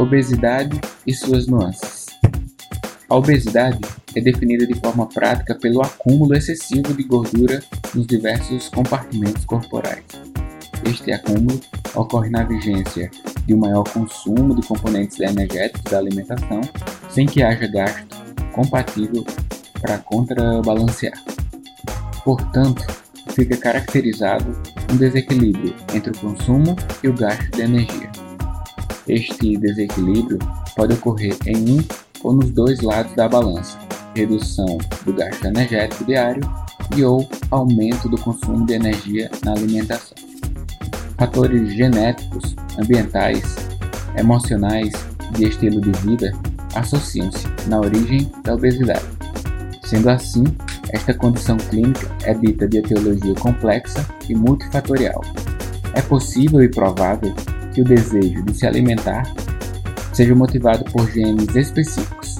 Obesidade e suas nuances. A obesidade é definida de forma prática pelo acúmulo excessivo de gordura nos diversos compartimentos corporais. Este acúmulo ocorre na vigência de um maior consumo de componentes energéticos da alimentação, sem que haja gasto compatível para contrabalancear. Portanto, fica caracterizado um desequilíbrio entre o consumo e o gasto de energia. Este desequilíbrio pode ocorrer em um ou nos dois lados da balança, redução do gasto energético diário e ou aumento do consumo de energia na alimentação. Fatores genéticos, ambientais, emocionais e estilo de vida associam-se na origem da obesidade. Sendo assim, esta condição clínica é dita de etiologia complexa e multifatorial. É possível e provável que o desejo de se alimentar seja motivado por genes específicos.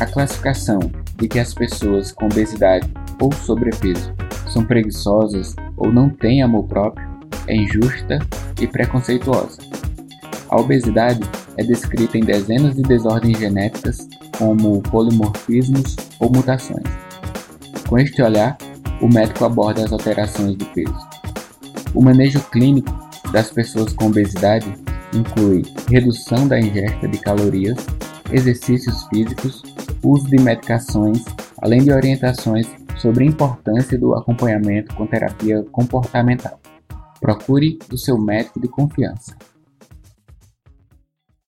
A classificação de que as pessoas com obesidade ou sobrepeso são preguiçosas ou não têm amor próprio é injusta e preconceituosa. A obesidade é descrita em dezenas de desordens genéticas, como polimorfismos ou mutações. Com este olhar, o médico aborda as alterações do peso. O manejo clínico das pessoas com obesidade inclui redução da ingesta de calorias, exercícios físicos, uso de medicações, além de orientações sobre a importância do acompanhamento com terapia comportamental. Procure o seu médico de confiança.